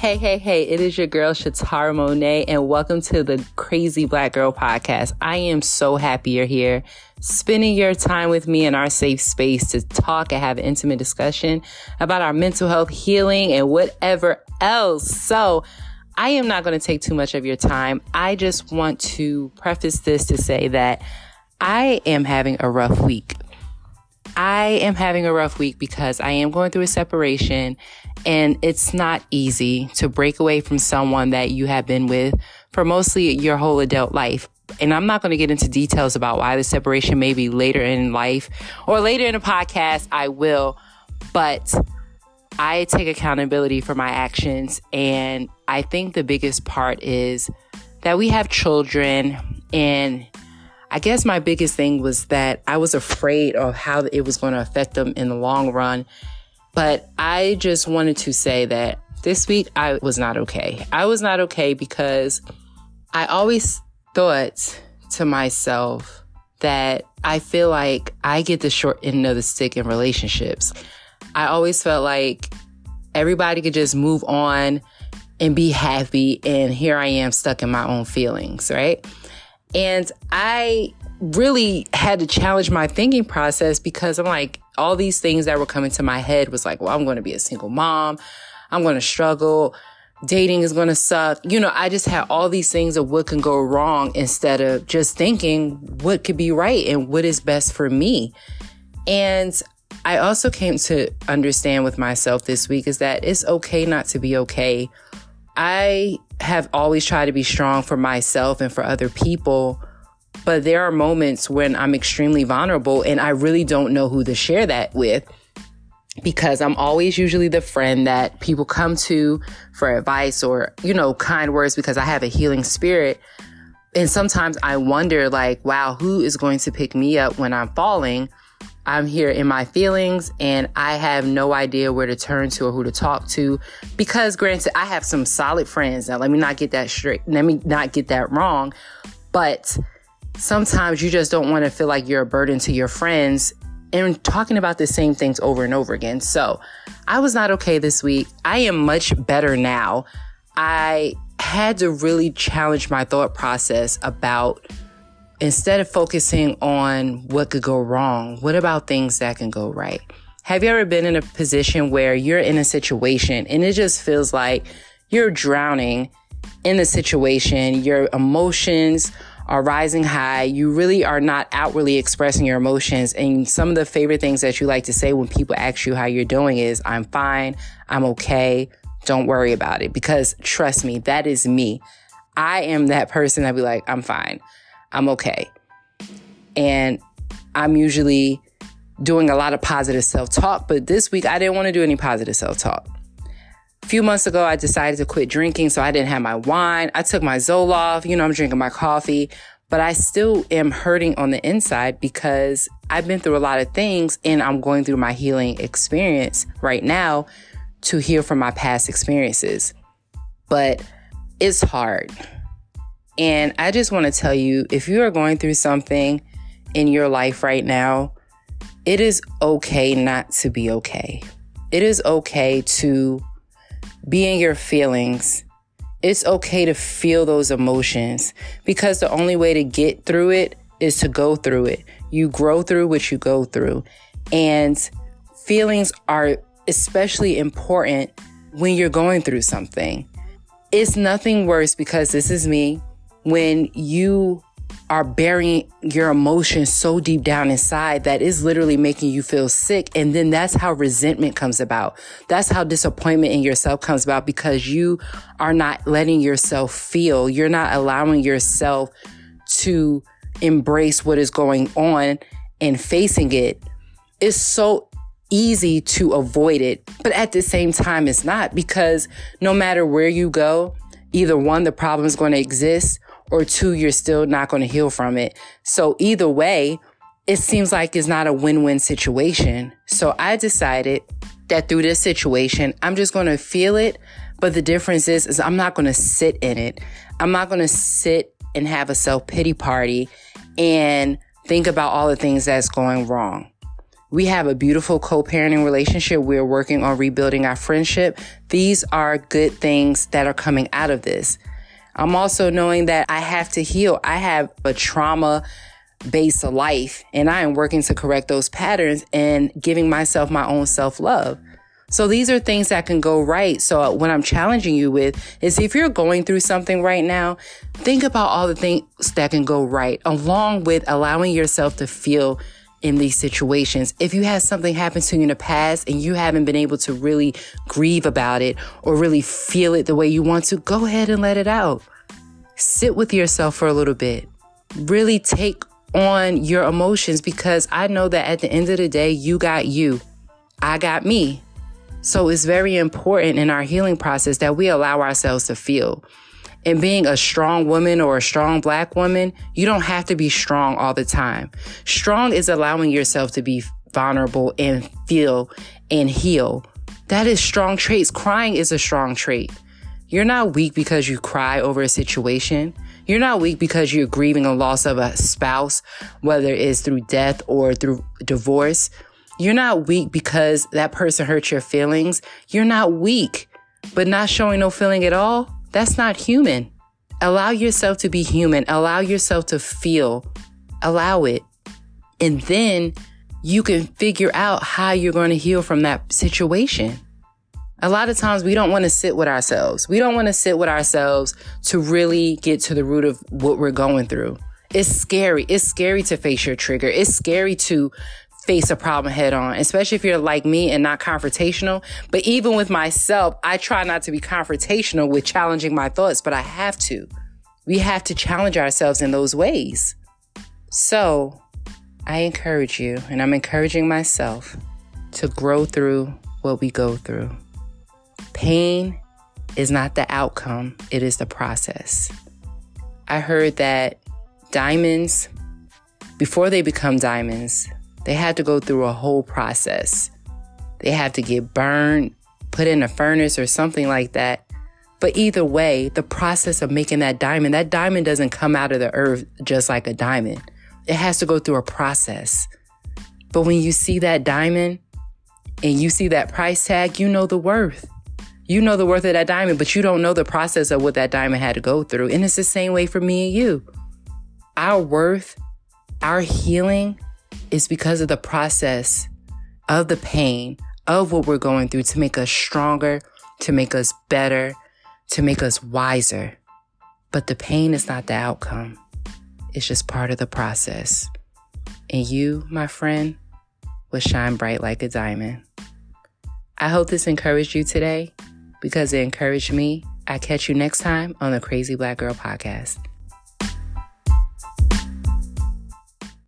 Hey, hey, hey, it is your girl Shatara Monet, and welcome to the Crazy Black Girl Podcast. I am so happy you're here, spending your time with me in our safe space to talk and have an intimate discussion about our mental health, healing, and whatever else. So, I am not going to take too much of your time. I just want to preface this to say that I am having a rough week. I am having a rough week because I am going through a separation and it's not easy to break away from someone that you have been with for mostly your whole adult life. And I'm not going to get into details about why the separation may be later in life or later in a podcast. I will, but I take accountability for my actions. And I think the biggest part is that we have children and I guess my biggest thing was that I was afraid of how it was going to affect them in the long run. But I just wanted to say that this week I was not okay. I was not okay because I always thought to myself that I feel like I get the short end of the stick in relationships. I always felt like everybody could just move on and be happy. And here I am stuck in my own feelings, right? And I really had to challenge my thinking process because I'm like, all these things that were coming to my head was like, well, I'm going to be a single mom. I'm going to struggle. Dating is going to suck. You know, I just had all these things of what can go wrong instead of just thinking what could be right and what is best for me. And I also came to understand with myself this week is that it's okay not to be okay. I have always tried to be strong for myself and for other people. But there are moments when I'm extremely vulnerable and I really don't know who to share that with because I'm always usually the friend that people come to for advice or, you know, kind words because I have a healing spirit. And sometimes I wonder, like, wow, who is going to pick me up when I'm falling? I'm here in my feelings and I have no idea where to turn to or who to talk to because granted I have some solid friends. Now let me not get that straight. Let me not get that wrong. But sometimes you just don't want to feel like you're a burden to your friends and talking about the same things over and over again. So I was not okay this week. I am much better now. I had to really challenge my thought process about instead of focusing on what could go wrong, what about things that can go right? Have you ever been in a position where you're in a situation and it just feels like you're drowning in the situation, your emotions are rising high, you really are not outwardly expressing your emotions. And some of the favorite things that you like to say when people ask you how you're doing is, I'm fine, I'm okay, don't worry about it. Because trust me, that is me. I am that person that be like, I'm fine. I'm okay. And I'm usually doing a lot of positive self talk, but this week I didn't want to do any positive self talk. A few months ago, I decided to quit drinking, so I didn't have my wine. I took my Zoloft, you know, I'm drinking my coffee, but I still am hurting on the inside because I've been through a lot of things and I'm going through my healing experience right now to heal from my past experiences. But it's hard. And I just want to tell you if you are going through something in your life right now, it is okay not to be okay. It is okay to be in your feelings. It's okay to feel those emotions because the only way to get through it is to go through it. You grow through what you go through. And feelings are especially important when you're going through something. It's nothing worse because this is me when you are burying your emotions so deep down inside that is literally making you feel sick. And then that's how resentment comes about. That's how disappointment in yourself comes about because you are not letting yourself feel. You're not allowing yourself to embrace what is going on and facing it. It's so easy to avoid it. But at the same time, it's not because no matter where you go, either one, the problem is going to exist or two, you're still not going to heal from it. So either way, it seems like it's not a win-win situation. So I decided that through this situation, I'm just going to feel it. But the difference is, is I'm not going to sit in it. I'm not going to sit and have a self pity party and think about all the things that's going wrong. We have a beautiful co-parenting relationship. We're working on rebuilding our friendship. These are good things that are coming out of this. I'm also knowing that I have to heal. I have a trauma based life and I am working to correct those patterns and giving myself my own self love. So these are things that can go right. So what I'm challenging you with is if you're going through something right now, think about all the things that can go right along with allowing yourself to feel in these situations. If you had something happen to you in the past and you haven't been able to really grieve about it or really feel it the way you want to, go ahead and let it out. Sit with yourself for a little bit. Really take on your emotions because I know that at the end of the day, you got you. I got me. So it's very important in our healing process that we allow ourselves to feel. And being a strong woman or a strong black woman, you don't have to be strong all the time. Strong is allowing yourself to be vulnerable and feel and heal. That is strong traits. Crying is a strong trait. You're not weak because you cry over a situation. You're not weak because you're grieving a loss of a spouse, whether it's through death or through divorce. You're not weak because that person hurt your feelings. You're not weak, but not showing no feeling at all. That's not human. Allow yourself to be human. Allow yourself to feel. Allow it. And then you can figure out how you're going to heal from that situation. A lot of times we don't want to sit with ourselves. We don't want to sit with ourselves to really get to the root of what we're going through. It's scary. It's scary to face your trigger. It's scary to face a problem head on, especially if you're like me and not confrontational. But even with myself, I try not to be confrontational with challenging my thoughts, but I have to. We have to challenge ourselves in those ways. So I encourage you, and I'm encouraging myself to grow through what we go through. Pain is not the outcome, it is the process. I heard that diamonds, before they become diamonds, they had to go through a whole process. They had to get burned, put in a furnace or something like that. But either way, the process of making that diamond, that diamond doesn't come out of the earth just like a diamond. It has to go through a process. But when you see that diamond and you see that price tag, you know the worth. You know the worth of that diamond, but you don't know the process of what that diamond had to go through. And it's the same way for me and you. Our worth, our healing, is because of the process of the pain of what we're going through to make us stronger, to make us better, to make us wiser. But the pain is not the outcome. It's just part of the process. And you, my friend, will shine bright like a diamond. I hope this encouraged you today because it encouraged me. I catch you next time on the Crazy Black Girl podcast.